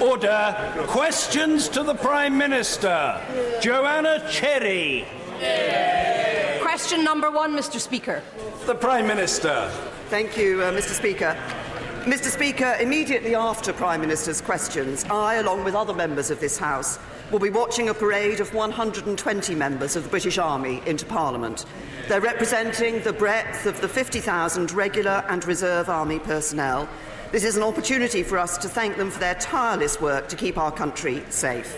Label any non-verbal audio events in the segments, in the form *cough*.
Order. Questions to the Prime Minister. Joanna Cherry. Question number one, Mr. Speaker. The Prime Minister. Thank you, uh, Mr. Speaker. Mr. Speaker, immediately after Prime Minister's questions, I, along with other members of this House, will be watching a parade of 120 members of the British Army into Parliament. They're representing the breadth of the 50,000 regular and reserve Army personnel. This is an opportunity for us to thank them for their tireless work to keep our country safe.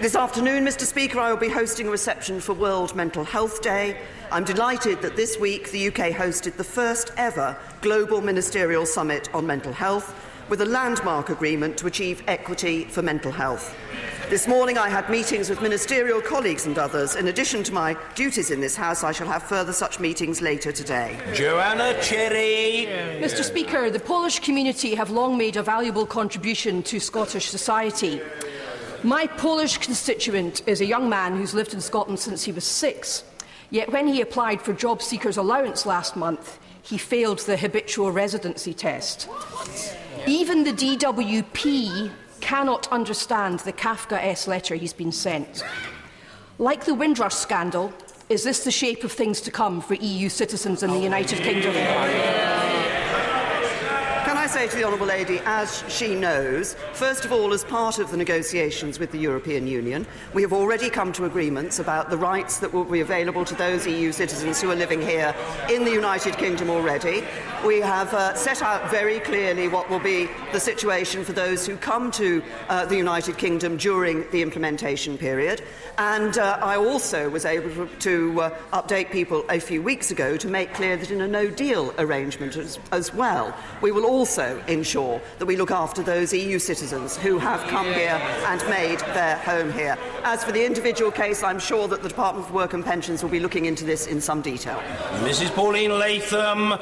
This afternoon, Mr. Speaker, I will be hosting a reception for World Mental Health Day. I'm delighted that this week the UK hosted the first ever Global Ministerial Summit on Mental Health with a landmark agreement to achieve equity for mental health. This morning I had meetings with ministerial colleagues and others. In addition to my duties in this House, I shall have further such meetings later today. Joanna Cherry. Mr. Speaker, the Polish community have long made a valuable contribution to Scottish society. My Polish constituent is a young man who's lived in Scotland since he was six. Yet when he applied for job seekers allowance last month, he failed the habitual residency test. Even the DWP cannot understand the Kafka-esque letter he's been sent. Like the Windrush scandal, is this the shape of things to come for EU citizens in the United Kingdom? Say to the Honourable Lady, as she knows, first of all, as part of the negotiations with the European Union, we have already come to agreements about the rights that will be available to those EU citizens who are living here in the United Kingdom already. We have uh, set out very clearly what will be the situation for those who come to uh, the United Kingdom during the implementation period. And uh, I also was able to, to uh, update people a few weeks ago to make clear that in a no deal arrangement as, as well, we will also ensure that we look after those EU citizens who have come here and made their home here. As for the individual case, I'm sure that the Department for Work and Pensions will be looking into this in some detail. Mrs. Pauline Latham. What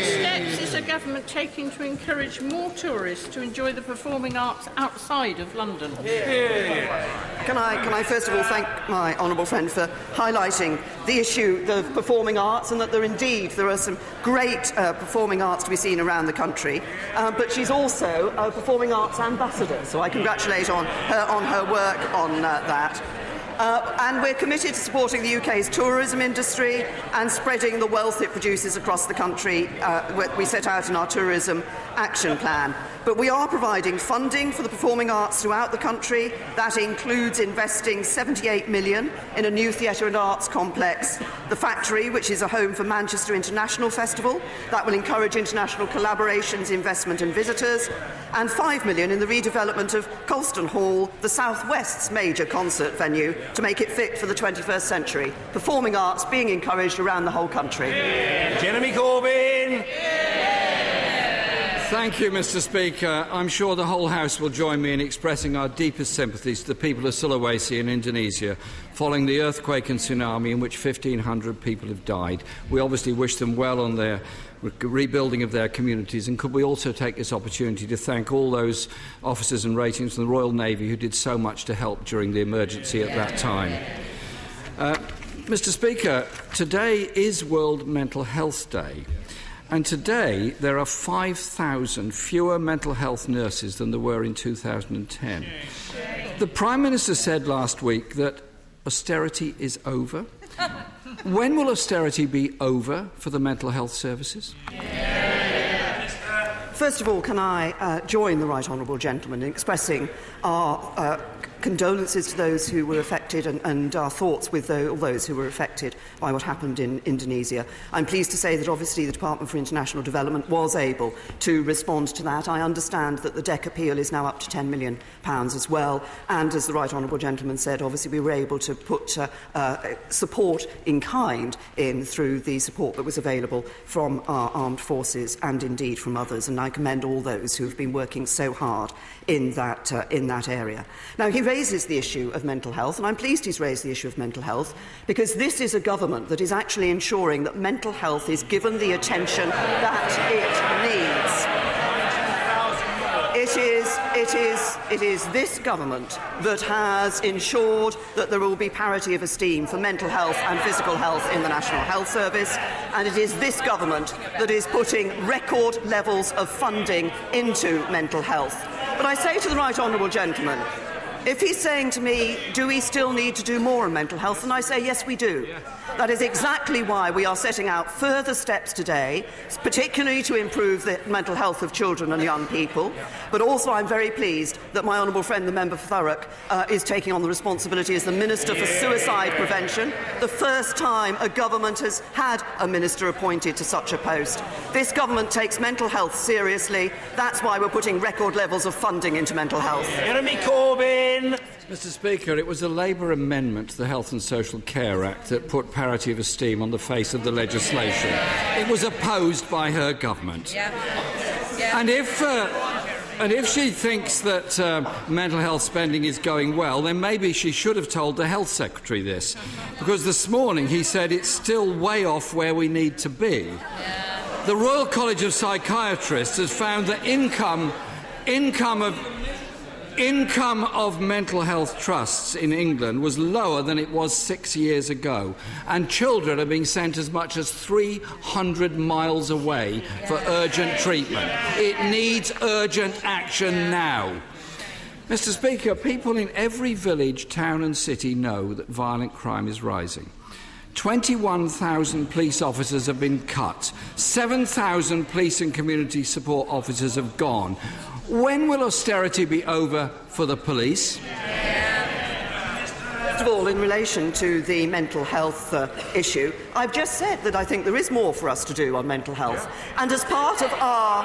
steps is the government taking to encourage more tourists to enjoy the performing arts outside of London? Can I, can I first of all thank my honourable friend for highlighting the issue of performing arts and that there indeed there are some great uh, performing arts to be seen around the country. Uh, but she's also a performing arts ambassador, so I congratulate on her on her work on uh, that. Uh, and we're committed to supporting the UK's tourism industry and spreading the wealth it produces across the country. Uh, we set out in our tourism action plan. But we are providing funding for the performing arts throughout the country. That includes investing 78 million in a new theatre and arts complex, the Factory, which is a home for Manchester International Festival. That will encourage international collaborations, investment and visitors, and 5 million in the redevelopment of Colston Hall, the Southwest's major concert venue, to make it fit for the 21st century. Performing arts being encouraged around the whole country. Jeremy Corbyn. Thank you, Mr. Speaker. I'm sure the whole House will join me in expressing our deepest sympathies to the people of Sulawesi in Indonesia following the earthquake and tsunami in which 1,500 people have died. We obviously wish them well on their rebuilding of their communities. And could we also take this opportunity to thank all those officers and ratings from the Royal Navy who did so much to help during the emergency at that time? Uh, Mr. Speaker, today is World Mental Health Day. And today, there are 5,000 fewer mental health nurses than there were in 2010. The Prime Minister said last week that austerity is over. when will austerity be over for the mental health services? First of all, can I uh, join the Right Honourable Gentleman in expressing our uh, condolences to those who were affected and, and our thoughts with all those who were affected by what happened in Indonesia. I'm pleased to say that obviously the Department for International Development was able to respond to that. I understand that the DEC appeal is now up to £10 million as well. And as the Right Honourable Gentleman said, obviously we were able to put uh, uh, support in kind in through the support that was available from our armed forces and indeed from others. And I commend all those who have been working so hard in that, uh, in that area. Now, he raises the issue of mental health, and I'm pleased he's raised the issue of mental health because this is a government that is actually ensuring that mental health is given the attention that it needs. It is, it is, it is this government that has ensured that there will be parity of esteem for mental health and physical health in the National Health Service, and it is this government that is putting record levels of funding into mental health. But I say to the right honourable gentleman, if he's saying to me, do we still need to do more on mental health? And I say, yes, we do. That is exactly why we are setting out further steps today, particularly to improve the mental health of children and young people. But also, I'm very pleased that my honourable friend, the member for Thurrock, uh, is taking on the responsibility as the Minister for Suicide Prevention, the first time a government has had a minister appointed to such a post. This government takes mental health seriously. That's why we're putting record levels of funding into mental health. Jeremy Corbyn. Mr Speaker, it was a Labour amendment to the Health and Social Care Act that put parity of esteem on the face of the legislation. It was opposed by her government. Yeah. Yeah. And if. Uh, and if she thinks that uh, mental health spending is going well, then maybe she should have told the Health Secretary this. Because this morning he said it's still way off where we need to be. Yeah. The Royal College of Psychiatrists has found that income, income of income of mental health trusts in England was lower than it was six years ago, and children are being sent as much as 300 miles away for urgent treatment. It needs urgent action now. Mr. Speaker, people in every village, town, and city know that violent crime is rising. 21,000 police officers have been cut. 7,000 police and community support officers have gone. When will austerity be over for the police? First of all, in relation to the mental health uh, issue, I've just said that I think there is more for us to do on mental health. And as part of our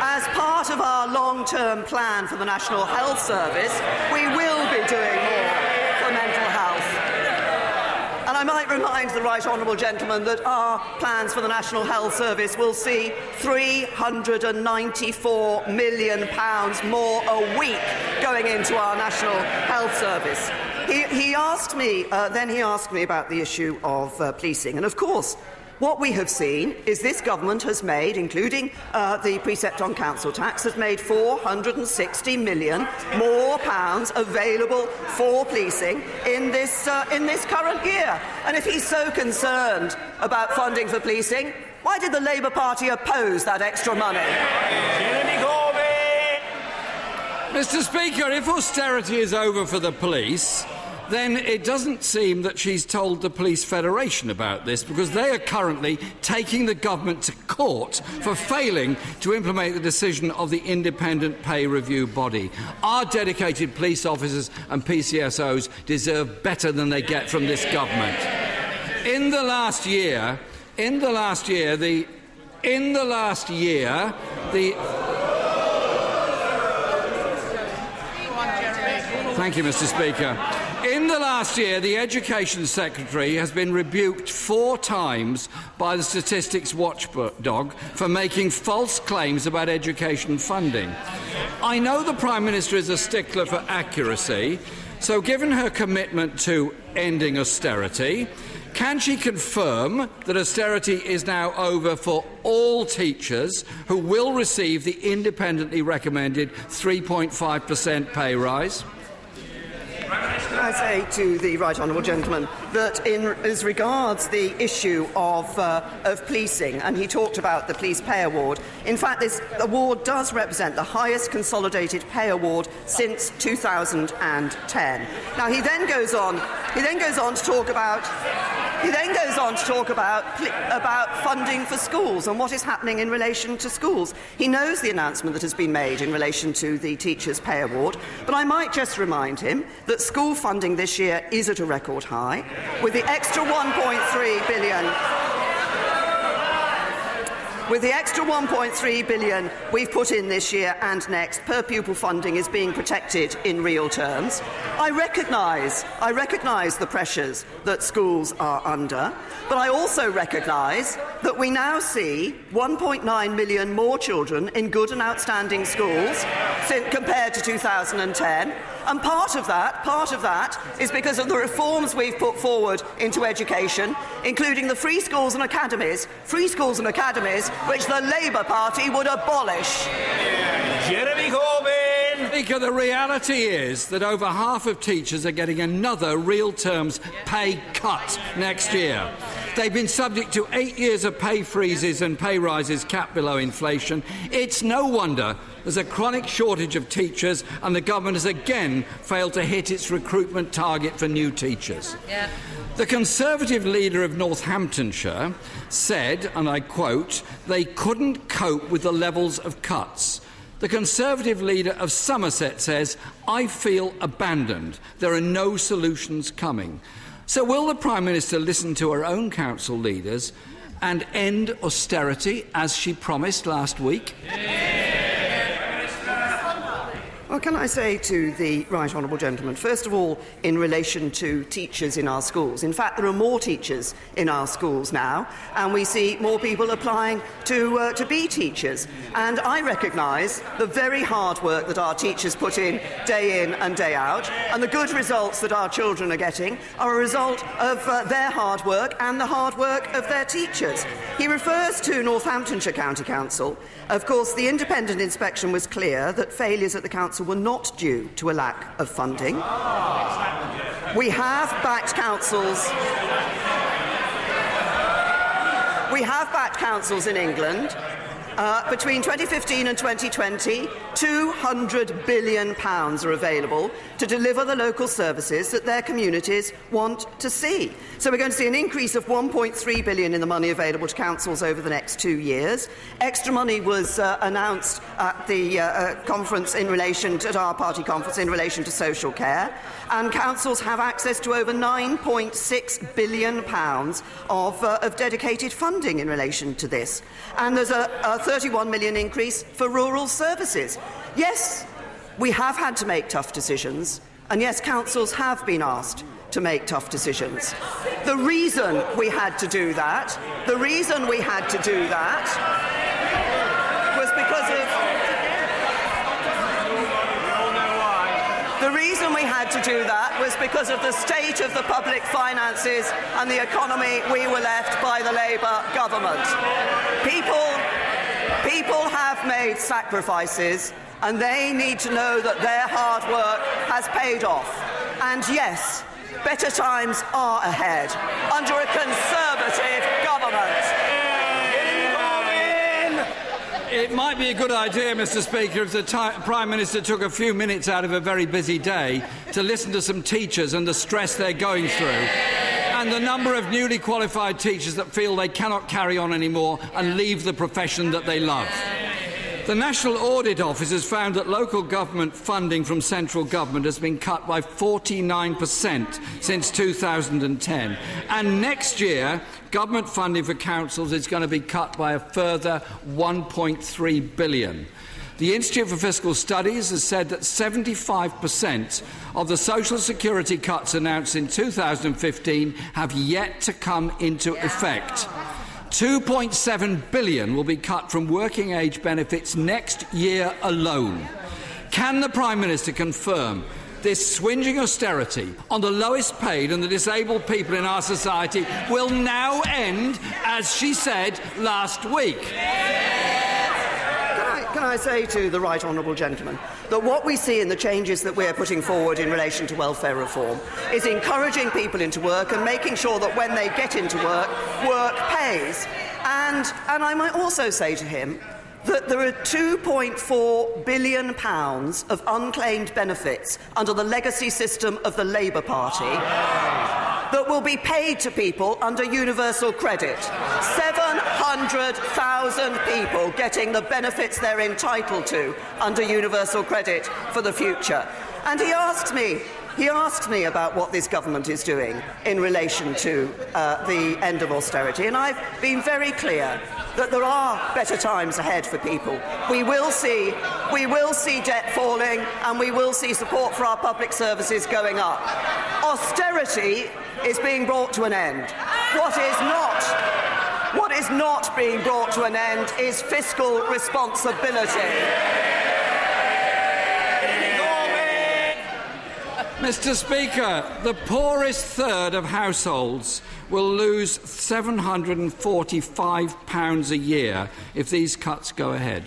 as part of our long-term plan for the National Health Service, we will be doing more for mental health. And I might remind the right honourable gentleman that our plans for the National Health Service will see £394 million more a week going into our National Health Service. He, he asked me, uh, then he asked me about the issue of uh, policing. And of course, what we have seen is this government has made, including uh, the precept on council tax, has made 460 million more pounds available for policing in this, uh, in this current year. And if he's so concerned about funding for policing, why did the Labour Party oppose that extra money? Mr. Speaker, if austerity is over for the police, then it doesn't seem that she's told the Police Federation about this because they are currently taking the government to court for failing to implement the decision of the independent pay review body. Our dedicated police officers and PCSOs deserve better than they get from this government. In the last year, in the last year, the in the last year, the Thank you, Mr. Speaker. The last year, the Education Secretary has been rebuked four times by the Statistics Watchdog for making false claims about education funding. I know the Prime Minister is a stickler for accuracy, so given her commitment to ending austerity, can she confirm that austerity is now over for all teachers who will receive the independently recommended 3.5% pay rise? I say to the right honourable gentleman that, in as regards the issue of, uh, of policing, and he talked about the police pay award. In fact, this award does represent the highest consolidated pay award since 2010. Now he then goes on. He then goes on to talk about. He then goes on to talk about, about funding for schools and what is happening in relation to schools. He knows the announcement that has been made in relation to the Teachers' Pay Award, but I might just remind him that school funding this year is at a record high, with the extra 1.3 billion with the extra 1.3 billion we've put in this year and next, per pupil funding is being protected in real terms. I recognise, I recognise the pressures that schools are under, but I also recognise that we now see 1.9 million more children in good and outstanding schools compared to 2010. And part of that, part of that is because of the reforms we've put forward into education, including the free schools and academies, free schools and academies, which the Labour Party would abolish. Jeremy Corbyn! Speaker, the reality is that over half of teachers are getting another real terms pay cut next year. They've been subject to eight years of pay freezes and pay rises capped below inflation. It's no wonder there's a chronic shortage of teachers, and the government has again failed to hit its recruitment target for new teachers. Yeah. The Conservative leader of Northamptonshire said, and I quote, they couldn't cope with the levels of cuts. The Conservative leader of Somerset says, I feel abandoned. There are no solutions coming. So, will the Prime Minister listen to her own council leaders and end austerity as she promised last week? Well, can I say to the Right Honourable Gentleman, first of all, in relation to teachers in our schools, in fact, there are more teachers in our schools now, and we see more people applying to, uh, to be teachers. And I recognise the very hard work that our teachers put in day in and day out, and the good results that our children are getting are a result of uh, their hard work and the hard work of their teachers. He refers to Northamptonshire County Council. Of course, the independent inspection was clear that failures at the council were not due to a lack of funding. We have backed councils. We have backed councils in England uh, between 2015 and 2020, 200 billion pounds are available to deliver the local services that their communities want to see. So we're going to see an increase of £1.3 billion in the money available to councils over the next two years. Extra money was uh, announced at the uh, uh conference in relation to at our party conference in relation to social care, and councils have access to over 9.6 billion pounds of, uh, of dedicated funding in relation to this. And there's a, a 31 million increase for rural services. Yes, we have had to make tough decisions, and yes, councils have been asked to make tough decisions. The reason we had to do that, the reason we had to do that was because of The reason we had to do that was because of the state of the public finances and the economy we were left by the Labour government. People People have made sacrifices and they need to know that their hard work has paid off. And yes, better times are ahead under a Conservative government. It might be a good idea, Mr. Speaker, if the Prime Minister took a few minutes out of a very busy day to listen to some teachers and the stress they're going through and the number of newly qualified teachers that feel they cannot carry on anymore and leave the profession that they love. The National Audit Office has found that local government funding from central government has been cut by 49% since 2010. And next year, government funding for councils is going to be cut by a further 1.3 billion. The Institute for Fiscal Studies has said that 75% of the social security cuts announced in 2015 have yet to come into effect. 2.7 billion will be cut from working age benefits next year alone. Can the Prime Minister confirm this swinging austerity on the lowest paid and the disabled people in our society will now end, as she said last week? Can I say to the right honourable gentleman that what we see in the changes that we're putting forward in relation to welfare reform is encouraging people into work and making sure that when they get into work, work pays. And, and I might also say to him that there are 2.4 billion pounds of unclaimed benefits under the legacy system of the Labour Party that will be paid to people under universal credit. 700,000 people getting the benefits they're entitled to under universal credit for the future. And he asks me, he asked me about what this government is doing in relation to uh, the end of austerity, and I've been very clear that there are better times ahead for people. We will see, we will see debt falling, and we will see support for our public services going up. Austerity is being brought to an end. What is not, what is not being brought to an end is fiscal responsibility. Mr. Speaker, the poorest third of households will lose £745 a year if these cuts go ahead.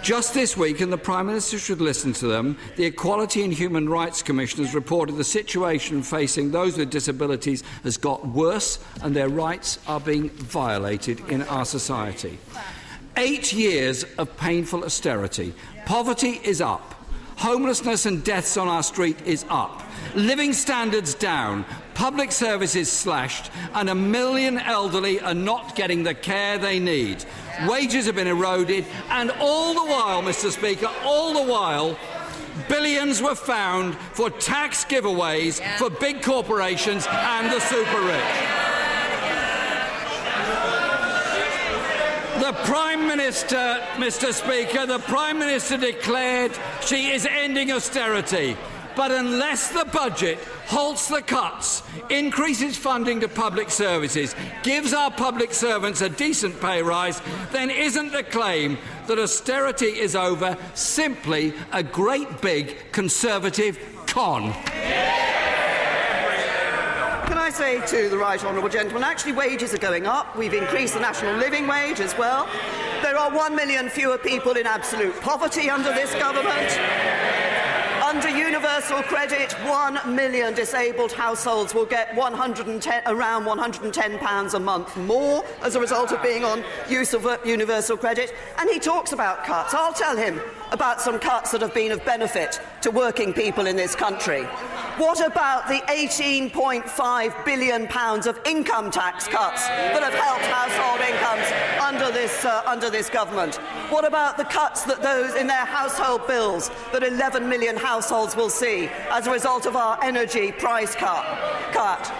Just this week, and the Prime Minister should listen to them, the Equality and Human Rights Commission has reported the situation facing those with disabilities has got worse and their rights are being violated in our society. Eight years of painful austerity. Poverty is up. Homelessness and deaths on our street is up. Living standards down. Public services slashed. And a million elderly are not getting the care they need. Wages have been eroded. And all the while, Mr. Speaker, all the while, billions were found for tax giveaways for big corporations and the super rich. The Prime Minister, Mr. Speaker, the Prime Minister declared she is ending austerity. But unless the budget halts the cuts, increases funding to public services, gives our public servants a decent pay rise, then isn't the claim that austerity is over simply a great big conservative con? Can I say to the right honourable gentleman, actually wages are going up. We've increased the national living wage as well. There are one million fewer people in absolute poverty under this government. Under universal credit, one million disabled households will get 110, around £110 a month more as a result of being on use of uh, universal credit. And he talks about cuts. I'll tell him about some cuts that have been of benefit to working people in this country. What about the £18.5 billion of income tax cuts that have helped household incomes under this, uh, under this government? What about the cuts that those in their household bills that 11 million households will see as a result of our energy price cut? cut?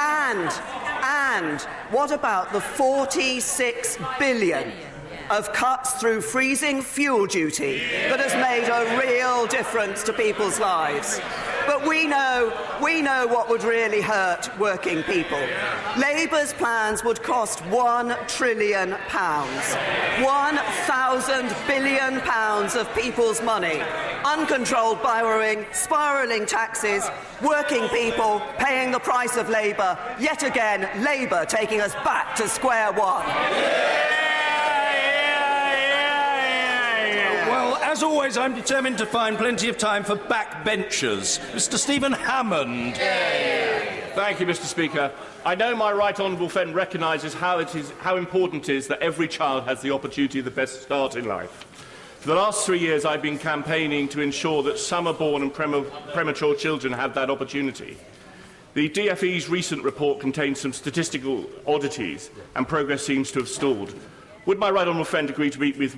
And, and what about the 46 billion of cuts through freezing fuel duty that has made a real difference to people's lives. But we know, we know what would really hurt working people. Labour's plans would cost one trillion pounds. One thousand billion pounds of people's money. Uncontrolled borrowing, spiralling taxes, working people paying the price of labour. Yet again, Labour taking us back to square one. As always, I'm determined to find plenty of time for backbenchers. Mr. Stephen Hammond. Thank you, Mr. Speaker. I know my right honourable friend recognises how, how important it is that every child has the opportunity of the best start in life. For the last three years, I've been campaigning to ensure that summer-born and prem premature children have that opportunity. The DFE's recent report contains some statistical oddities, and progress seems to have stalled. Would my right honourable friend agree to meet with,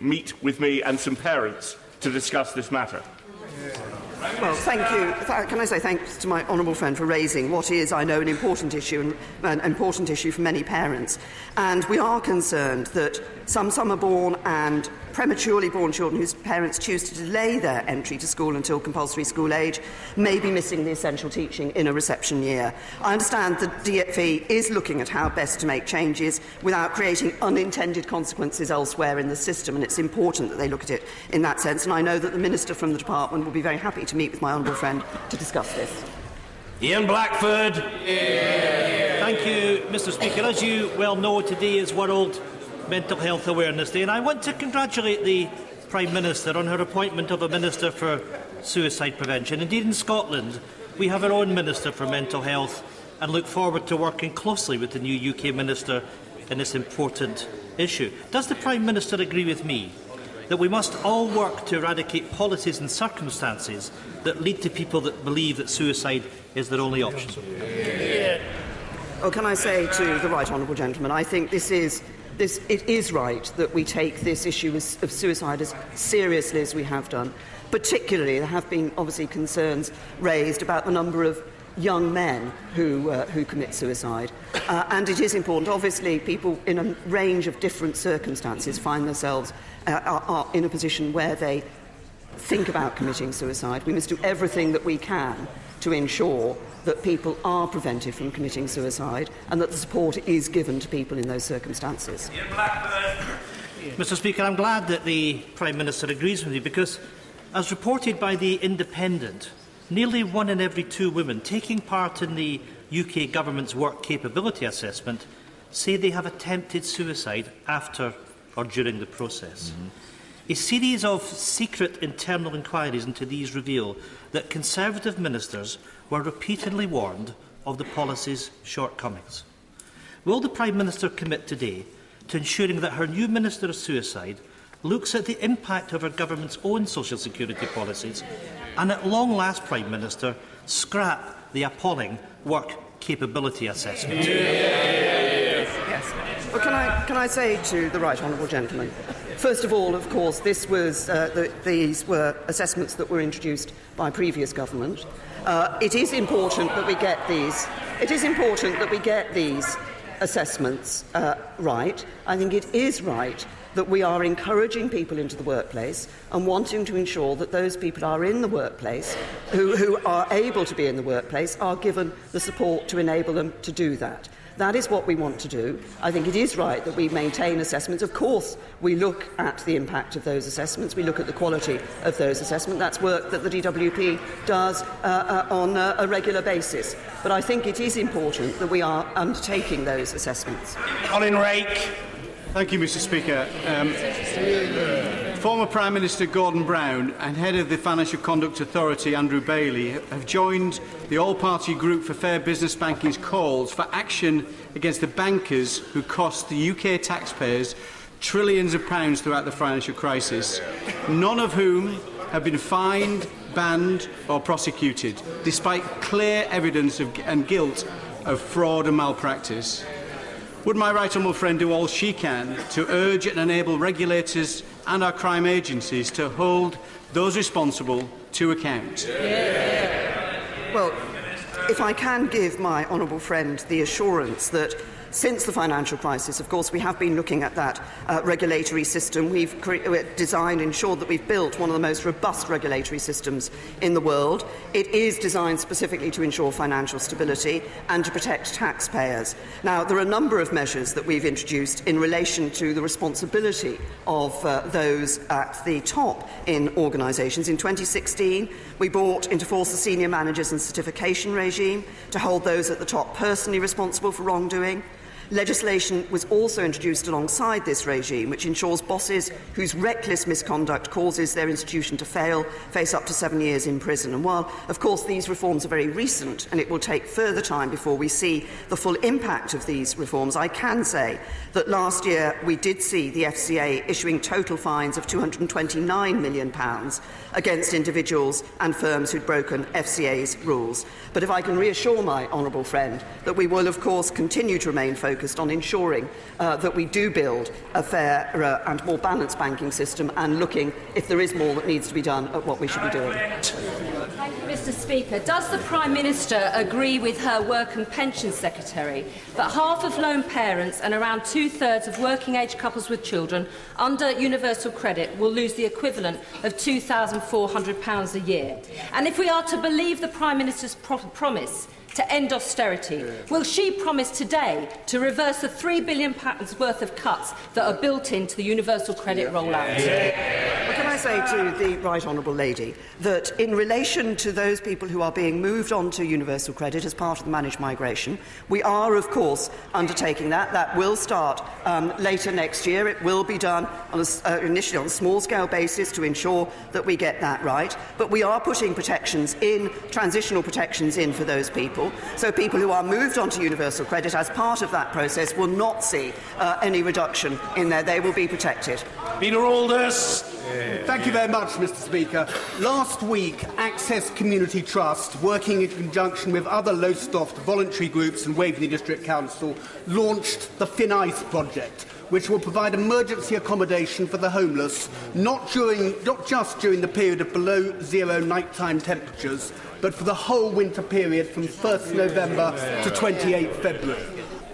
meet with me and some parents to discuss this matter? Well, thank you. Can I say thanks to my honourable friend for raising what is, I know, an important issue an important issue for many parents. And we are concerned that some summer-born and prematurely born children whose parents choose to delay their entry to school until compulsory school age may be missing the essential teaching in a reception year. I understand the DFE is looking at how best to make changes without creating unintended consequences elsewhere in the system, and it's important that they look at it in that sense. And I know that the Minister from the Department will be very happy to meet with my honourable friend to discuss this. Ian Blackford. Thank you, Mr Speaker. As you well know, today is World Mental Health Awareness Day, and I want to congratulate the Prime Minister on her appointment of a Minister for Suicide Prevention. Indeed, in Scotland, we have our own Minister for Mental Health and look forward to working closely with the new UK Minister in this important issue. Does the Prime Minister agree with me that we must all work to eradicate policies and circumstances that lead to people that believe that suicide is their only option? Oh, can I say to the right honourable gentleman, I think this is this, it is right that we take this issue of suicide as seriously as we have done. Particularly, there have been obviously concerns raised about the number of young men who, uh, who commit suicide. Uh, and it is important. Obviously, people in a range of different circumstances find themselves uh, are, are in a position where they think about committing suicide. We must do everything that we can to ensure that people are prevented from committing suicide and that the support is given to people in those circumstances. Mr Speaker, I'm glad that the Prime Minister agrees with me because, as reported by The Independent, nearly one in every two women taking part in the UK Government's Work Capability Assessment say they have attempted suicide after or during the process. Mm -hmm. A series of secret internal inquiries into these reveal that Conservative ministers were repeatedly warned of the policy's shortcomings. Will the Prime Minister commit today to ensuring that her new Minister of Suicide looks at the impact of her government's own social security policies and at long last, Prime Minister, scrap the appalling work capability assessment? Yes. yes. Well, can, I, can I say to the right honourable gentleman, first of all, of course, this was, uh, the, these were assessments that were introduced by previous government. Uh, it is important that we get these. It is important that we get these assessments uh, right. I think it is right that we are encouraging people into the workplace and wanting to ensure that those people are in the workplace who, who are able to be in the workplace are given the support to enable them to do that. That is what we want to do. I think it is right that we maintain assessments. Of course, we look at the impact of those assessments. We look at the quality of those assessments. That's work that the DWP does uh, uh, on uh, a regular basis. But I think it is important that we are undertaking those assessments. Hollinrake. Thank you, Mr Speaker. Um, former Prime Minister Gordon Brown and Head of the Financial Conduct Authority Andrew Bailey have joined the All-Party Group for Fair Business Banking's calls for action against the bankers who cost the UK taxpayers trillions of pounds throughout the financial crisis, none of whom have been fined, banned or prosecuted, despite clear evidence of, and guilt of fraud and malpractice. Would my right honourable friend do all she can to urge and enable regulators and our crime agencies to hold those responsible to account? Yeah. Well, if I can give my honourable friend the assurance that since the financial crisis, of course, we have been looking at that uh, regulatory system. We've uh, designed, ensured that we've built one of the most robust regulatory systems in the world. It is designed specifically to ensure financial stability and to protect taxpayers. Now, there are a number of measures that we've introduced in relation to the responsibility of uh, those at the top in organisations. In 2016, we brought into force the senior managers and certification regime to hold those at the top personally responsible for wrongdoing. Legislation was also introduced alongside this regime, which ensures bosses whose reckless misconduct causes their institution to fail face up to seven years in prison. And while, of course, these reforms are very recent and it will take further time before we see the full impact of these reforms, I can say that last year we did see the FCA issuing total fines of £229 million against individuals and firms who'd broken FCA's rules. But if I can reassure my honourable friend that we will, of course, continue to remain focused on ensuring uh, that we do build a fair uh, and more balanced banking system and looking if there is more that needs to be done at what we should be doing. Thank you, Mr Speaker. Does the Prime Minister agree with her Work and Pension Secretary that half of lone parents and around two-thirds of working-age couples with children under universal credit will lose the equivalent of £2,400 a year? And if we are to believe the Prime Minister's pro promise to end austerity? Will she promise today to reverse the £3 billion worth of cuts that are built into the universal credit rollout? I say to the right honourable lady that in relation to those people who are being moved on to universal credit as part of the managed migration, we are, of course, undertaking that. That will start um, later next year. It will be done on a, uh, initially on a small-scale basis to ensure that we get that right. But we are putting protections in, transitional protections in for those people. So people who are moved on to universal credit as part of that process will not see uh, any reduction in there. They will be protected. Peter Aldous. Thank you very much, Mr Speaker. Last week, Access Community Trust, working in conjunction with other Lowestoft voluntary groups and Waveney District Council, launched the Thin Ice Project, which will provide emergency accommodation for the homeless, not, during, not just during the period of below zero nighttime temperatures, but for the whole winter period from 1st November to 28th February.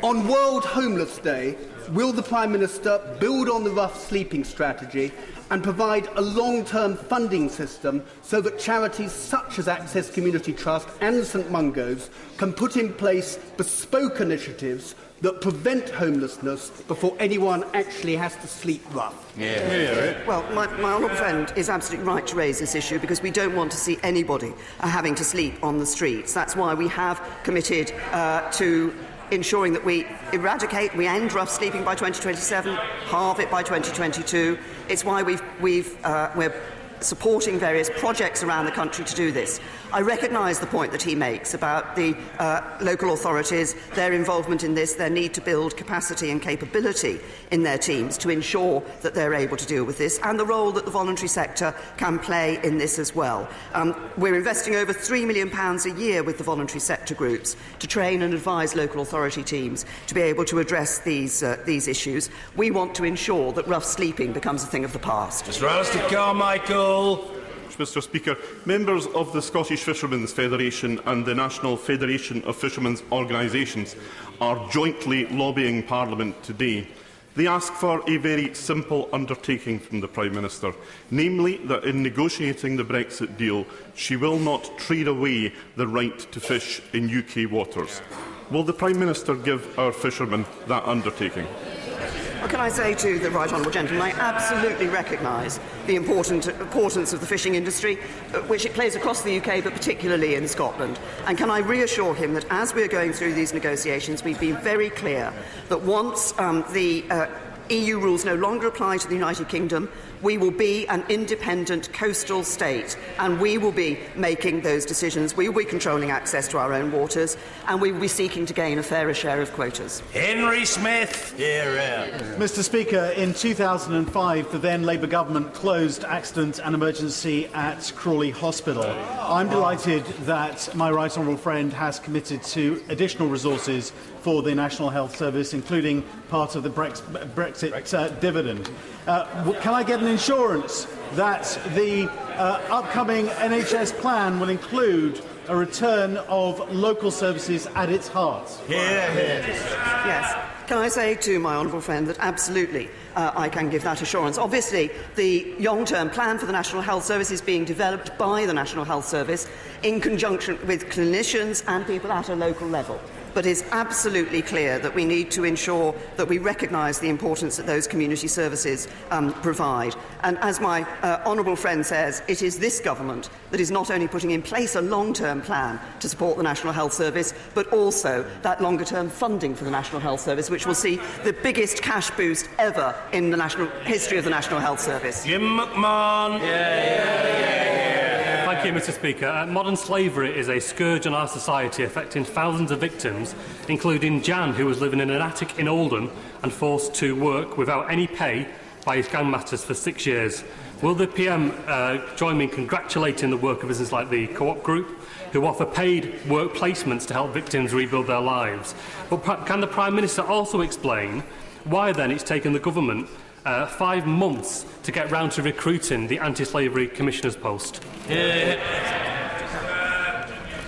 On World Homeless Day, Will the Prime Minister build on the rough sleeping strategy and provide a long-term funding system so that charities such as Access Community Trust and St Mungo's can put in place bespoke initiatives that prevent homelessness before anyone actually has to sleep rough. Yeah. Yeah. Well, my, my honourable friend is absolutely right to raise this issue because we don't want to see anybody uh, having to sleep on the streets. That's why we have committed uh, to ensuring that we eradicate, we end rough sleeping by 2027, halve it by 2022. It's why we've, we've, uh, we're supporting various projects around the country to do this. I recognise the point that he makes about the uh, local authorities, their involvement in this, their need to build capacity and capability in their teams to ensure that they're able to deal with this, and the role that the voluntary sector can play in this as well. Um, we're investing over £3 million a year with the voluntary sector groups to train and advise local authority teams to be able to address these, uh, these issues. We want to ensure that rough sleeping becomes a thing of the past. Mr Alistair Carmichael. Mr Speaker. Members of the Scottish Fishermen's Federation and the National Federation of Fishermen's Organisations are jointly lobbying Parliament today. They ask for a very simple undertaking from the Prime Minister, namely that in negotiating the Brexit deal, she will not trade away the right to fish in UK waters. Will the Prime Minister give our fishermen that undertaking? Well, can I say to the Right Honourable Gentleman, I absolutely recognise the important, importance of the fishing industry, uh, which it plays across the UK, but particularly in Scotland. And can I reassure him that as we're going through these negotiations, we've been very clear that once um, the uh, EU rules no longer apply to the United Kingdom, we will be an independent coastal state and we will be making those decisions. We will be controlling access to our own waters and we will be seeking to gain a fairer share of quotas. Henry Smith. Hear, hear. Mr Speaker, in 2005 the then Labour government closed accident and emergency at Crawley Hospital. I'm delighted that my right honourable friend has committed to additional resources for the National Health Service, including part of the Brexit uh, dividend. Uh, can I get an insurance that the uh, upcoming NHS plan will include a return of local services at its heart? Yeah, Yes. Can I say to my honourable friend that absolutely uh, I can give that assurance? Obviously, the long term plan for the National Health Service is being developed by the National Health Service in conjunction with clinicians and people at a local level but it's absolutely clear that we need to ensure that we recognise the importance that those community services um, provide. And as my uh, honourable friend says, it is this government that is not only putting in place a long-term plan to support the National Health Service, but also that longer-term funding for the National Health Service, which will see the biggest cash boost ever in the national history of the National Health Service. Jim McMahon. Yeah, yeah, yeah, Thank you, Mr Speaker. Uh, modern slavery is a scourge on our society, affecting thousands of victims, including Jan, who was living in an attic in Oldham and forced to work without any pay by his gangmasters for six years. Will the PM uh, join me in congratulating the work of businesses like the Co-op Group, who offer paid work placements to help victims rebuild their lives? But can the Prime Minister also explain why then it's taken the government uh, five months to get round to recruiting the anti-slavery commissioner's post.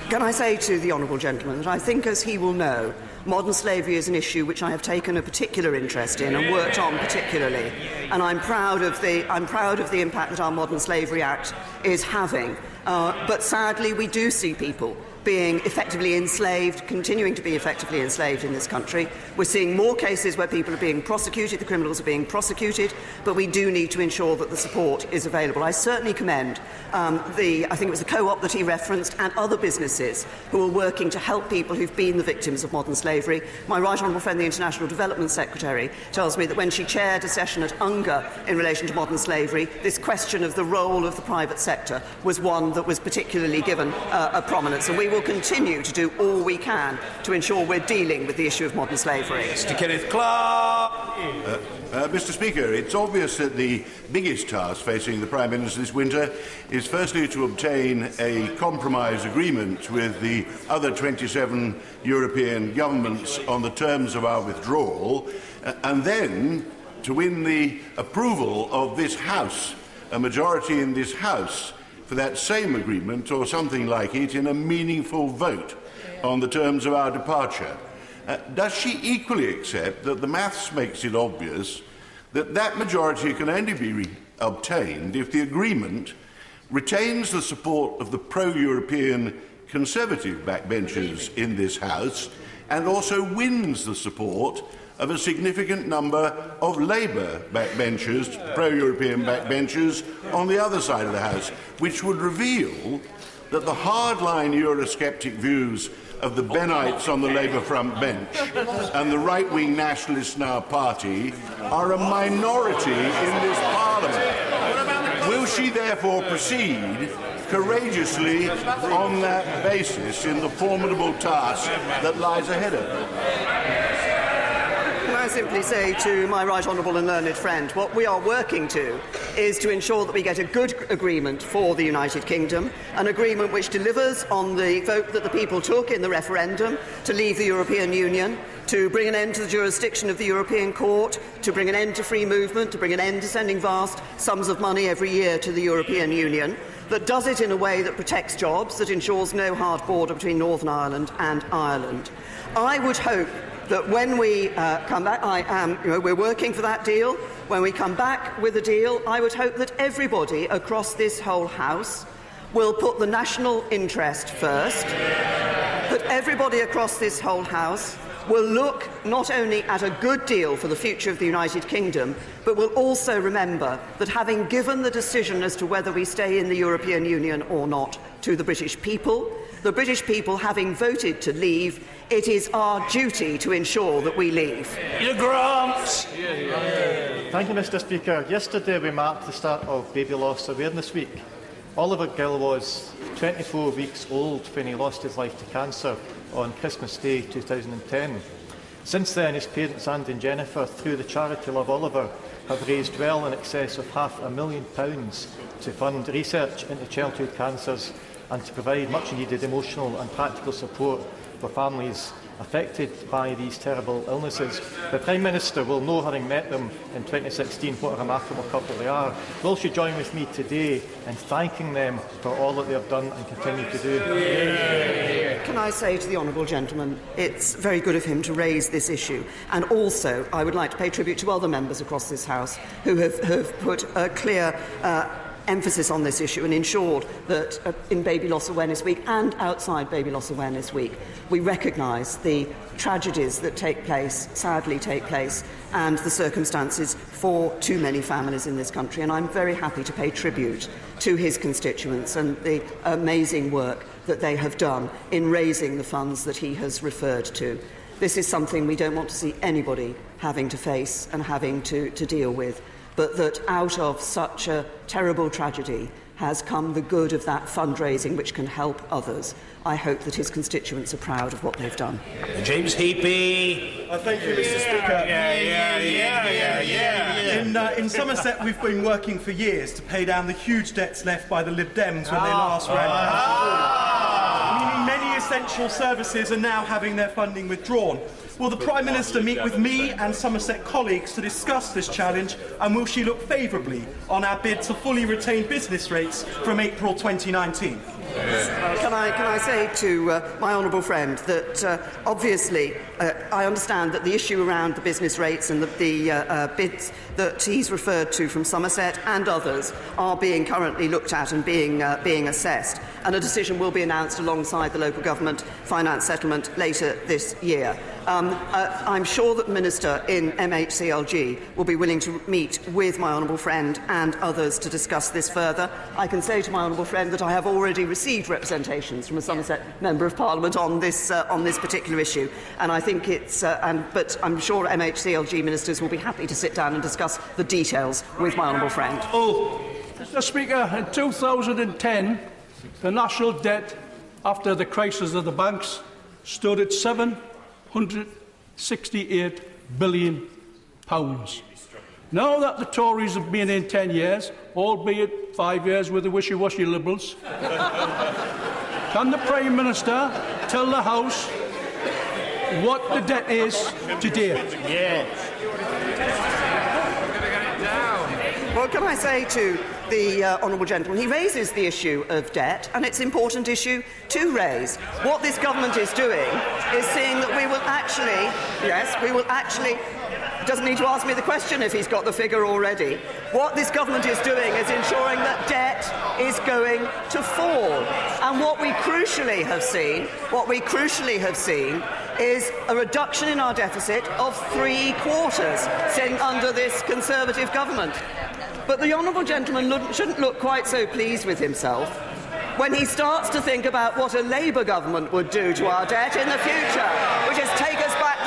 Can I say to the honourable gentleman that I think, as he will know, modern slavery is an issue which I have taken a particular interest in and worked on particularly. And I'm proud of the, I'm proud of the impact that our Modern Slavery Act is having. Uh, but sadly, we do see people being effectively enslaved, continuing to be effectively enslaved in this country. We're seeing more cases where people are being prosecuted, the criminals are being prosecuted, but we do need to ensure that the support is available. I certainly commend um, the, I think it was the co-op that he referenced, and other businesses who are working to help people who've been the victims of modern slavery. My right honourable friend, the International Development Secretary, tells me that when she chaired a session at UNGA in relation to modern slavery, this question of the role of the private sector was one that was particularly given uh, a prominence. And we will continue to do all we can to ensure we're dealing with the issue of modern slavery. Mr Kenneth Clarke. Uh, uh, Mr Speaker, it's obvious that the biggest task facing the Prime Minister this winter is firstly to obtain a compromise agreement with the other 27 European governments on the terms of our withdrawal, uh, and then to win the approval of this House, a majority in this House, for that same agreement or something like it in a meaningful vote on the terms of our departure. Uh, does she equally accept that the maths makes it obvious that that majority can only be obtained if the agreement retains the support of the pro-European Conservative backbenchers in this House and also wins the support of a significant number of Labour backbenchers, pro-European backbenchers, on the other side of the House, which would reveal that the hardline Eurosceptic views of the Bennites on the Labour front bench and the right-wing nationalists in our party are a minority in this Parliament. Will she therefore proceed courageously on that basis in the formidable task that lies ahead of her? Simply say to my right honourable and learned friend, what we are working to is to ensure that we get a good agreement for the United Kingdom, an agreement which delivers on the vote that the people took in the referendum to leave the European Union, to bring an end to the jurisdiction of the European Court, to bring an end to free movement, to bring an end to sending vast sums of money every year to the European Union, that does it in a way that protects jobs, that ensures no hard border between Northern Ireland and Ireland. I would hope that when we uh, come back, I am, you know, we're working for that deal. When we come back with a deal, I would hope that everybody across this whole House will put the national interest first, that everybody across this whole House will look not only at a good deal for the future of the United Kingdom, but will also remember that having given the decision as to whether we stay in the European Union or not to the British people, the British people having voted to leave, it is our duty to ensure that we leave. Your grants! Thank you, Mr Speaker. Yesterday we marked the start of Baby Loss Awareness Week. Oliver Gill was 24 weeks old when he lost his life to cancer on Christmas Day 2010. Since then, his parents Andy and Jennifer, through the charity Love Oliver, have raised well in excess of half a million pounds to fund research into childhood cancers and to provide much needed emotional and practical support for families affected by these terrible illnesses. The Prime Minister will know, having met them in 2016, what a remarkable couple they are. Will she join with me today in thanking them for all that they have done and continue to do? Can I say to the Honourable Gentleman, it's very good of him to raise this issue. And also, I would like to pay tribute to other members across this House who have, have put a clear uh, emphasis on this issue and ensured that uh, in Baby Loss Awareness Week and outside Baby Loss Awareness Week, we recognise the tragedies that take place, sadly take place, and the circumstances for too many families in this country. And I'm very happy to pay tribute to his constituents and the amazing work that they have done in raising the funds that he has referred to. This is something we don't want to see anybody having to face and having to, to deal with but that out of such a terrible tragedy has come the good of that fundraising which can help others. I hope that his constituents are proud of what they've done. James Heappey. Uh, thank you, Mr. Speaker. Yeah, yeah, yeah, yeah, yeah. In, uh, in Somerset, we've been working for years to pay down the huge debts left by the Lib Dems when they last ran ah. Essential services are now having their funding withdrawn. Will the Prime Minister meet with me and Somerset colleagues to discuss this challenge and will she look favourably on our bid to fully retain business rates from April 2019? Can I, can I say to uh, my honourable friend that uh, obviously uh, I understand that the issue around the business rates and the, the uh, uh, bids that he's referred to from Somerset and others are being currently looked at and being, uh, being assessed, and a decision will be announced alongside the local government finance settlement later this year. Um, uh, I'm sure that the Minister in MHCLG will be willing to meet with my honourable friend and others to discuss this further. I can say to my honourable friend that I have already received representations from a Somerset Member of Parliament on this, uh, on this particular issue, and I think it's, uh, and, but I'm sure MHCLG ministers will be happy to sit down and discuss the details with my honourable friend. Oh, Mr Speaker, in 2010, the national debt after the crisis of the banks stood at 768 billion pounds. Now that the Tories have been in 10 years, albeit five years with the wishy-washy Liberals, *laughs* can the Prime Minister tell the House what the debt is today? Well, can I say to the uh, honourable gentleman. He raises the issue of debt, and it's an important issue to raise. What this government is doing is seeing that we will actually, yes, we will actually doesn't need to ask me the question if he's got the figure already. What this government is doing is ensuring that debt is going to fall. And what we crucially have seen, what we crucially have seen is a reduction in our deficit of three quarters since under this Conservative government. But the honourable gentleman look, shouldn't look quite so pleased with himself when he starts to think about what a Labour government would do to our debt in the future, which is take us back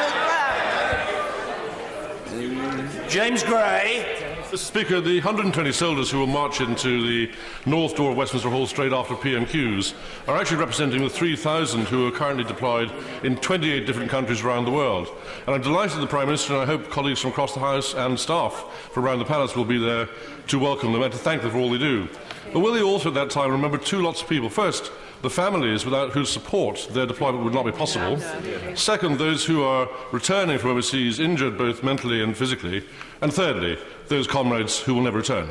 to James Gray. Mr. Speaker, the 120 soldiers who will march into the north door of Westminster Hall straight after PMQs are actually representing the 3,000 who are currently deployed in 28 different countries around the world. And I'm delighted the Prime Minister and I hope colleagues from across the House and staff from around the Palace will be there to welcome them and to thank them for all they do. But will they also at that time remember two lots of people? First, the families without whose support their deployment would not be possible. Second, those who are returning from overseas injured both mentally and physically. And thirdly, those comrades who will never return.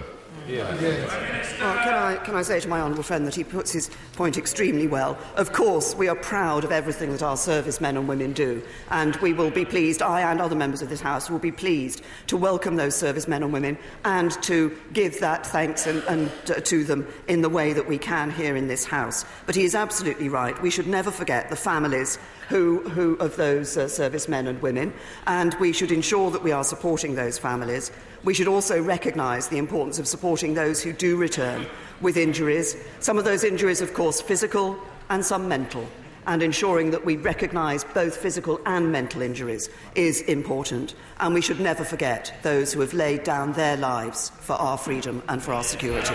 Well, can, I, can I say to my honourable friend that he puts his point extremely well? Of course, we are proud of everything that our servicemen and women do, and we will be pleased, I and other members of this House will be pleased to welcome those servicemen and women and to give that thanks and, and, uh, to them in the way that we can here in this House. But he is absolutely right. We should never forget the families who, who, of those uh, servicemen and women, and we should ensure that we are supporting those families. We should also recognise the importance of supporting those who do return with injuries. Some of those injuries, of course, physical and some mental. And ensuring that we recognise both physical and mental injuries is important. And we should never forget those who have laid down their lives for our freedom and for our security.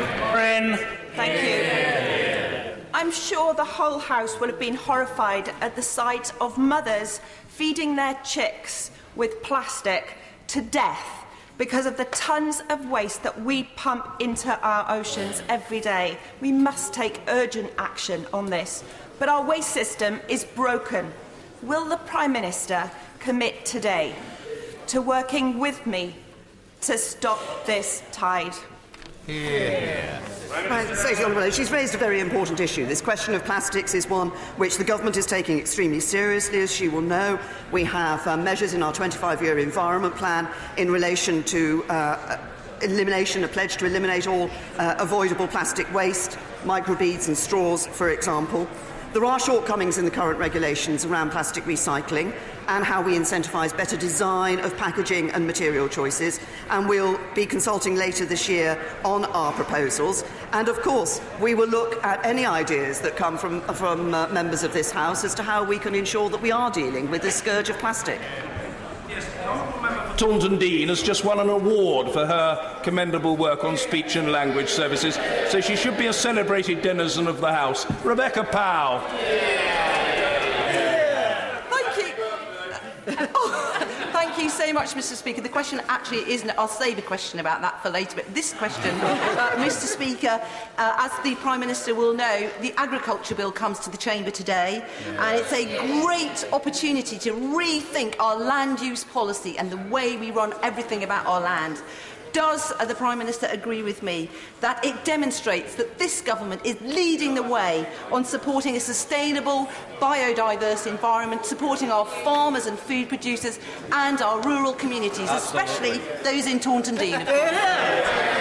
Thank you. I'm sure the whole House will have been horrified at the sight of mothers feeding their chicks with plastic to death because of the tons of waste that we pump into our oceans every day. We must take urgent action on this. But our waste system is broken. Will the Prime Minister commit today to working with me to stop this tide? Yeah. Right, Honourable she's raised a very important issue. This question of plastics is one which the government is taking extremely seriously, as she will know. We have uh, measures in our 25-year environment plan in relation to uh, elimination, a pledge to eliminate all uh, avoidable plastic waste, microbeads and straws, for example. There are shortcomings in the current regulations around plastic recycling and how we incentivise better design of packaging and material choices. And we'll be consulting later this year on our proposals. And of course, we will look at any ideas that come from, from uh, members of this House as to how we can ensure that we are dealing with the scourge of plastic. Taunton Deane has just won an award for her commendable work on speech and language services, so she should be a celebrated denizen of the House. Rebecca Pow. Thank you *laughs* oh. So much, Mr. Speaker. The question actually isn't. I'll save a question about that for later. But this question, *laughs* uh, Mr. Speaker, uh, as the Prime Minister will know, the Agriculture Bill comes to the Chamber today, and it's a great opportunity to rethink our land use policy and the way we run everything about our land. Does the Prime Minister agree with me that it demonstrates that this government is leading the way on supporting a sustainable, biodiverse environment, supporting our farmers and food producers and our rural communities, especially those in Taunton Deane? *laughs*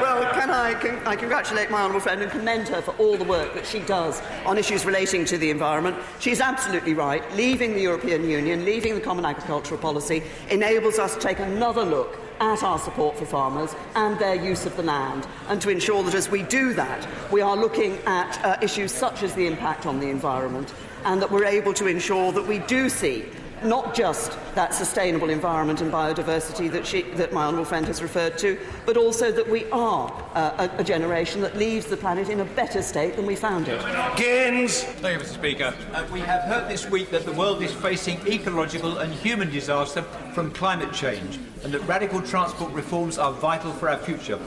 Well, can I, can I congratulate my honourable friend and commend her for all the work that she does on issues relating to the environment. She's absolutely right. Leaving the European Union, leaving the Common Agricultural Policy, enables us to take another look at our support for farmers and their use of the land, and to ensure that as we do that, we are looking at uh, issues such as the impact on the environment, and that we're able to ensure that we do see not just that sustainable environment and biodiversity that, she, that my honourable friend has referred to, but also that we are uh, a, a, generation that leaves the planet in a better state than we found it. Gins! Thank you, Mr. Speaker. Uh, we have heard this week that the world is facing ecological and human disaster from climate change, and that radical transport reforms are vital for our future.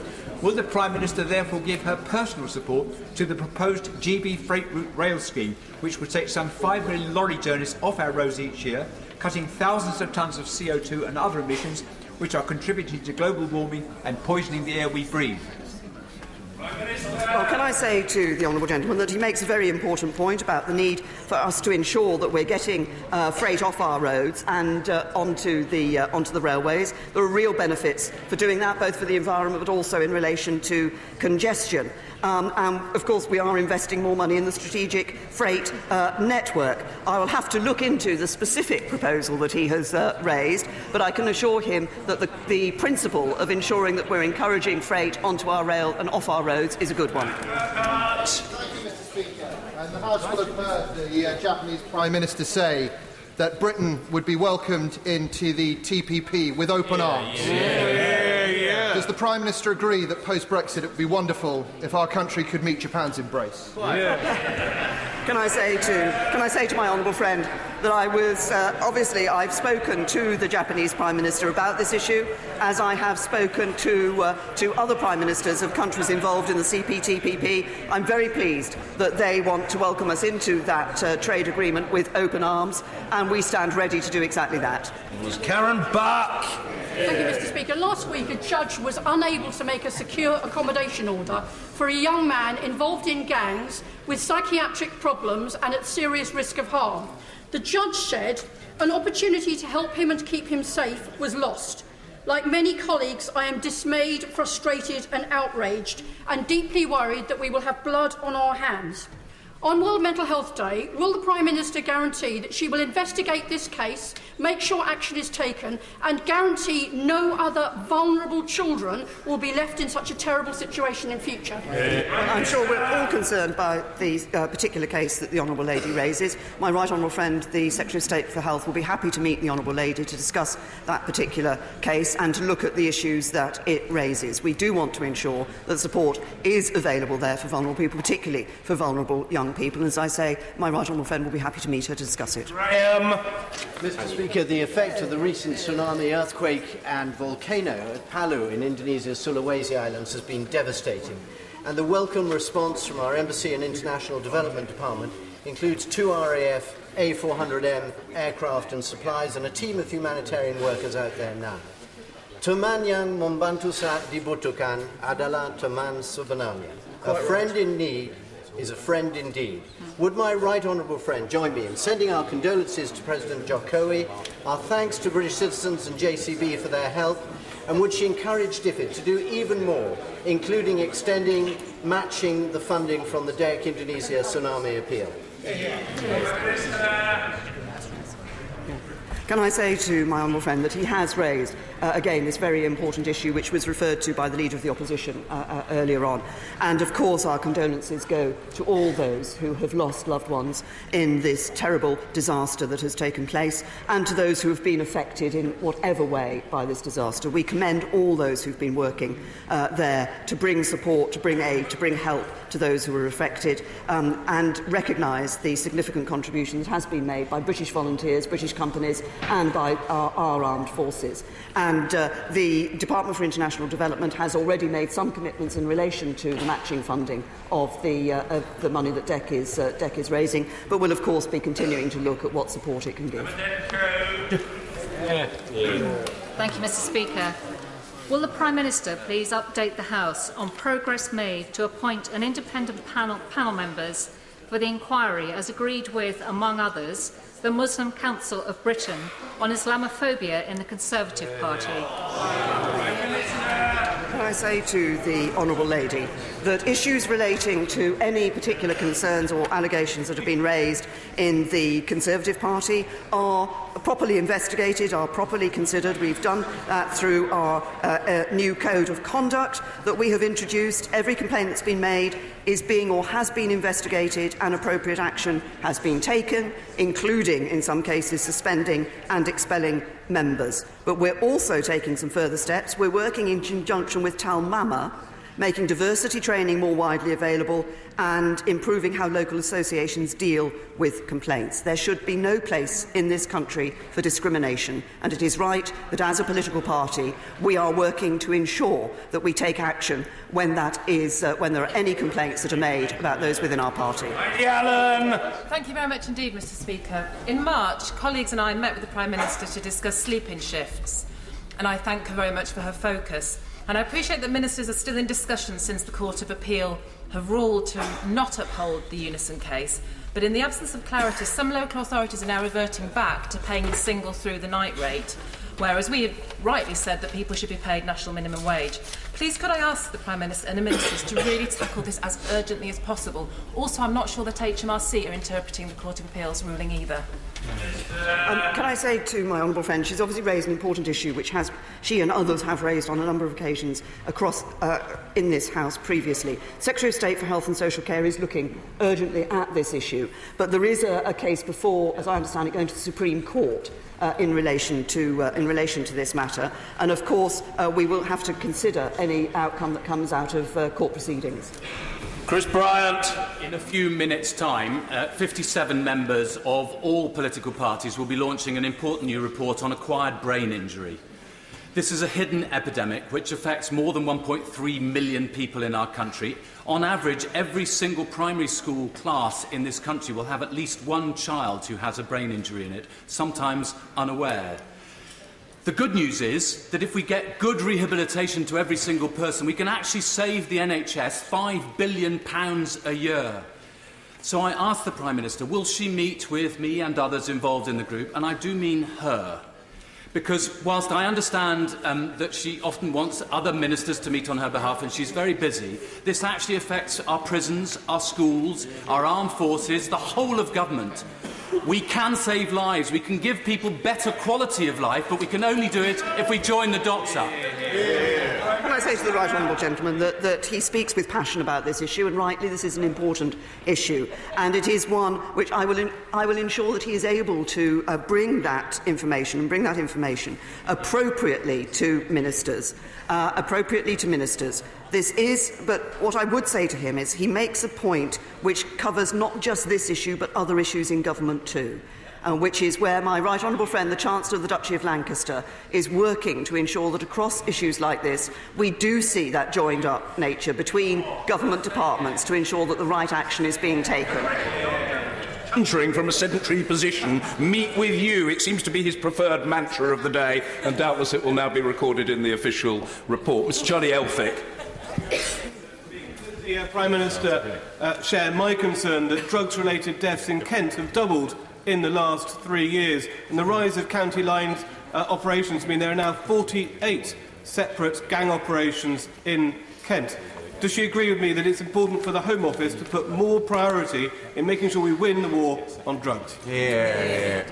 Will the Prime Minister therefore give her personal support to the proposed GB Freight Route Rail scheme, which would take some 5 million lorry journeys off our roads each year, cutting thousands of tonnes of CO2 and other emissions which are contributing to global warming and poisoning the air we breathe? Well, can I say to the Honourable Gentleman that he makes a very important point about the need for us to ensure that we're getting uh, freight off our roads and uh, onto, the, uh, onto the railways. There are real benefits for doing that, both for the environment but also in relation to congestion. Um, and of course, we are investing more money in the strategic freight uh, network. I will have to look into the specific proposal that he has uh, raised, but I can assure him that the, the principle of ensuring that we're encouraging freight onto our rail and off our roads is a good one. Thank you, Mr. Speaker. And the House will have heard the uh, Japanese Prime Minister say that Britain would be welcomed into the TPP with open arms. Does the Prime Minister agree that post Brexit it would be wonderful if our country could meet Japan's embrace? *laughs* Can I say to can I say to my honourable friend that I was uh, obviously I've spoken to the Japanese Prime Minister about this issue, as I have spoken to uh, to other Prime Ministers of countries involved in the CPTPP. I'm very pleased that they want to welcome us into that uh, trade agreement with open arms, and we stand ready to do exactly that. It Was Karen Buck? Thank you, Mr. Speaker. Last week, a judge was unable to make a secure accommodation order for a young man involved in gangs with psychiatric problems and at serious risk of harm. The judge said an opportunity to help him and keep him safe was lost. Like many colleagues, I am dismayed, frustrated, and outraged, and deeply worried that we will have blood on our hands. On World Mental Health Day, will the Prime Minister guarantee that she will investigate this case, make sure action is taken, and guarantee no other vulnerable children will be left in such a terrible situation in future? I'm sure we're all concerned by the uh, particular case that the Honourable Lady raises. My right honourable friend, the Secretary of State for Health, will be happy to meet the Honourable Lady to discuss that particular case and to look at the issues that it raises. We do want to ensure that support is available there for vulnerable people, particularly for vulnerable young people. And as I say, my right honourable friend will be happy to meet her to discuss it. Graham. Mr. Speaker, the effect of the recent tsunami, earthquake, and volcano at Palu in Indonesia's Sulawesi Islands has been devastating. And the welcome response from our Embassy and International Development Department includes two RAF A400M aircraft and supplies and a team of humanitarian workers out there now. Teman yang membantu saat dibutuhkan adalah teman sebenarnya. A friend in need is a friend indeed. Would my right honourable friend join me in sending our condolences to President Jokowi, our thanks to British citizens and JCB for their help, and would she encourage DFID to do even more, including extending, matching the funding from the DEC Indonesia tsunami appeal? Can I say to my honourable friend that he has raised, uh, again, this very important issue which was referred to by the Leader of the Opposition uh, uh, earlier on. And of course, our condolences go to all those who have lost loved ones in this terrible disaster that has taken place and to those who have been affected in whatever way by this disaster. We commend all those who've been working uh, there to bring support, to bring aid, to bring help to those who were affected um, and recognise the significant contribution that has been made by British volunteers, British companies and by our, our armed forces. And uh, the Department for International Development has already made some commitments in relation to the matching funding of the, uh, of the money that DEC is, uh, DEC is raising, but will of course be continuing to look at what support it can give. Thank you, Mr Speaker. Will the Prime Minister please update the House on progress made to appoint an independent panel, panel members for the inquiry as agreed with, among others, the Muslim Council of Britain on Islamophobia in the Conservative Party? Can I say to the Honourable Lady that issues relating to any particular concerns or allegations that have been raised in the Conservative Party are properly investigated, are properly considered. We've done that through our uh, uh, new code of conduct that we have introduced. Every complaint that's been made is being or has been investigated and appropriate action has been taken, including, in some cases, suspending and expelling members. But we're also taking some further steps. We're working in conjunction with Tell MAMA making diversity training more widely available and improving how local associations deal with complaints. There should be no place in this country for discrimination, and it is right that as a political party we are working to ensure that we take action when, that is, uh, when there are any complaints that are made about those within our party. Alan. Thank you very much indeed, Mr Speaker. In March, colleagues and I met with the Prime Minister to discuss sleep-in shifts, and I thank her very much for her focus. And I appreciate that ministers are still in discussion since the Court of Appeal have ruled to not uphold the unison case. But in the absence of clarity, some local authorities are now reverting back to paying the single through the night rate, whereas we have rightly said that people should be paid national minimum wage. Please could I ask the Prime Minister and the Ministers to really tackle this as urgently as possible? Also, I'm not sure that HMRC are interpreting the Court of Appeal's ruling either. Um, can I say to my honourable friend, she's obviously raised an important issue which has she and others have raised on a number of occasions across uh, in this House previously. Secretary of State for Health and Social Care is looking urgently at this issue, but there is a, a case before, as I understand it, going to the Supreme Court uh, in, relation to, uh, in relation to this matter. And of course, uh, we will have to consider any outcome that comes out of uh, court proceedings. Chris Bryant. In a few minutes' time, uh, 57 members of all political parties will be launching an important new report on acquired brain injury. This is a hidden epidemic which affects more than 1.3 million people in our country On average, every single primary school class in this country will have at least one child who has a brain injury in it, sometimes unaware. The good news is that if we get good rehabilitation to every single person, we can actually save the NHS £5 billion a year. So I asked the Prime Minister, will she meet with me and others involved in the group? And I do mean her. Because whilst I understand um, that she often wants other ministers to meet on her behalf and she's very busy, this actually affects our prisons, our schools, our armed forces, the whole of government. We can save lives. We can give people better quality of life, but we can only do it if we join the dots up. Can I say to the right honourable gentleman that, that he speaks with passion about this issue, and rightly this is an important issue, and it is one which I will, in, I will ensure that he is able to uh, bring that information and bring that information appropriately to ministers, uh, appropriately to ministers. This is, but what I would say to him is he makes a point which covers not just this issue but other issues in government too. Uh, which is where my right honourable friend, the Chancellor of the Duchy of Lancaster, is working to ensure that across issues like this, we do see that joined up nature between government departments to ensure that the right action is being taken. Entering from a sedentary position, meet with you. It seems to be his preferred mantra of the day, and doubtless it will now be recorded in the official report. Mr. Charlie Elphicke. The uh, Prime Minister uh, share my concern that drugs related deaths in Kent have doubled in the last three years. And the rise of county lines uh, operations mean there are now 48 separate gang operations in Kent. Does she agree with me that it's important for the Home Office to put more priority in making sure we win the war on drugs? Yeah.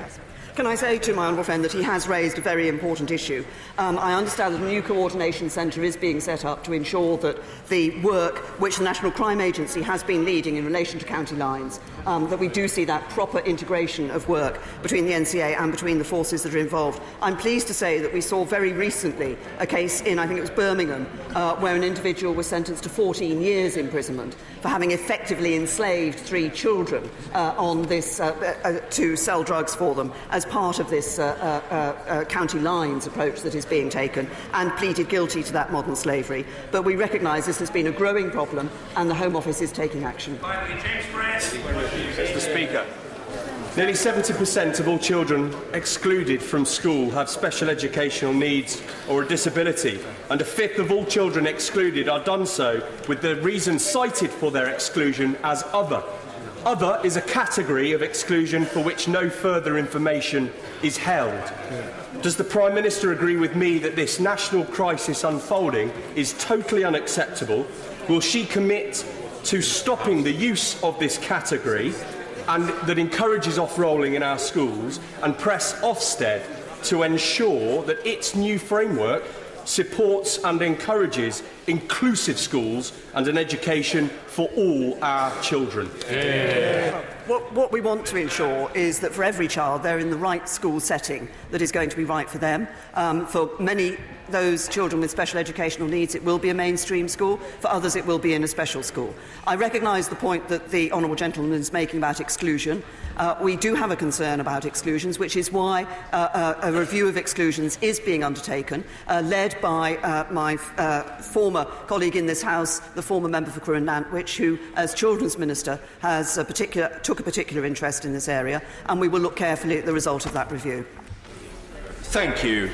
Can I say to my honourable friend that he has raised a very important issue? Um, I understand that a new coordination centre is being set up to ensure that the work which the National Crime Agency has been leading in relation to county lines, um, that we do see that proper integration of work between the NCA and between the forces that are involved. I'm pleased to say that we saw very recently a case in, I think it was Birmingham, uh, where an individual was sentenced to 14 years imprisonment for having effectively enslaved three children uh, on this, uh, uh, to sell drugs for them as part of this uh, uh, uh, county lines approach that is being taken and pleaded guilty to that modern slavery. But we recognise this has been a growing problem and the Home Office is taking action. Mr. Speaker. Nearly 70% of all children excluded from school have special educational needs or a disability, and a fifth of all children excluded are done so with the reason cited for their exclusion as other. Other is a category of exclusion for which no further information is held. Does the Prime Minister agree with me that this national crisis unfolding is totally unacceptable? Will she commit to stopping the use of this category and that encourages off-rolling in our schools and press Ofsted to ensure that its new framework supports and encourages inclusive schools and an education for all our children. Yeah. What, what, we want to ensure is that for every child they're in the right school setting that is going to be right for them. Um, for many those children with special educational needs, it will be a mainstream school. For others, it will be in a special school. I recognise the point that the Honourable Gentleman is making about exclusion. Uh, we do have a concern about exclusions, which is why uh, uh, a review of exclusions is being undertaken, uh, led by uh, my uh, former colleague in this House, the former member for Crewe Nantwich, who, as Children's Minister, has a particular, took a particular interest in this area, and we will look carefully at the result of that review. Thank you.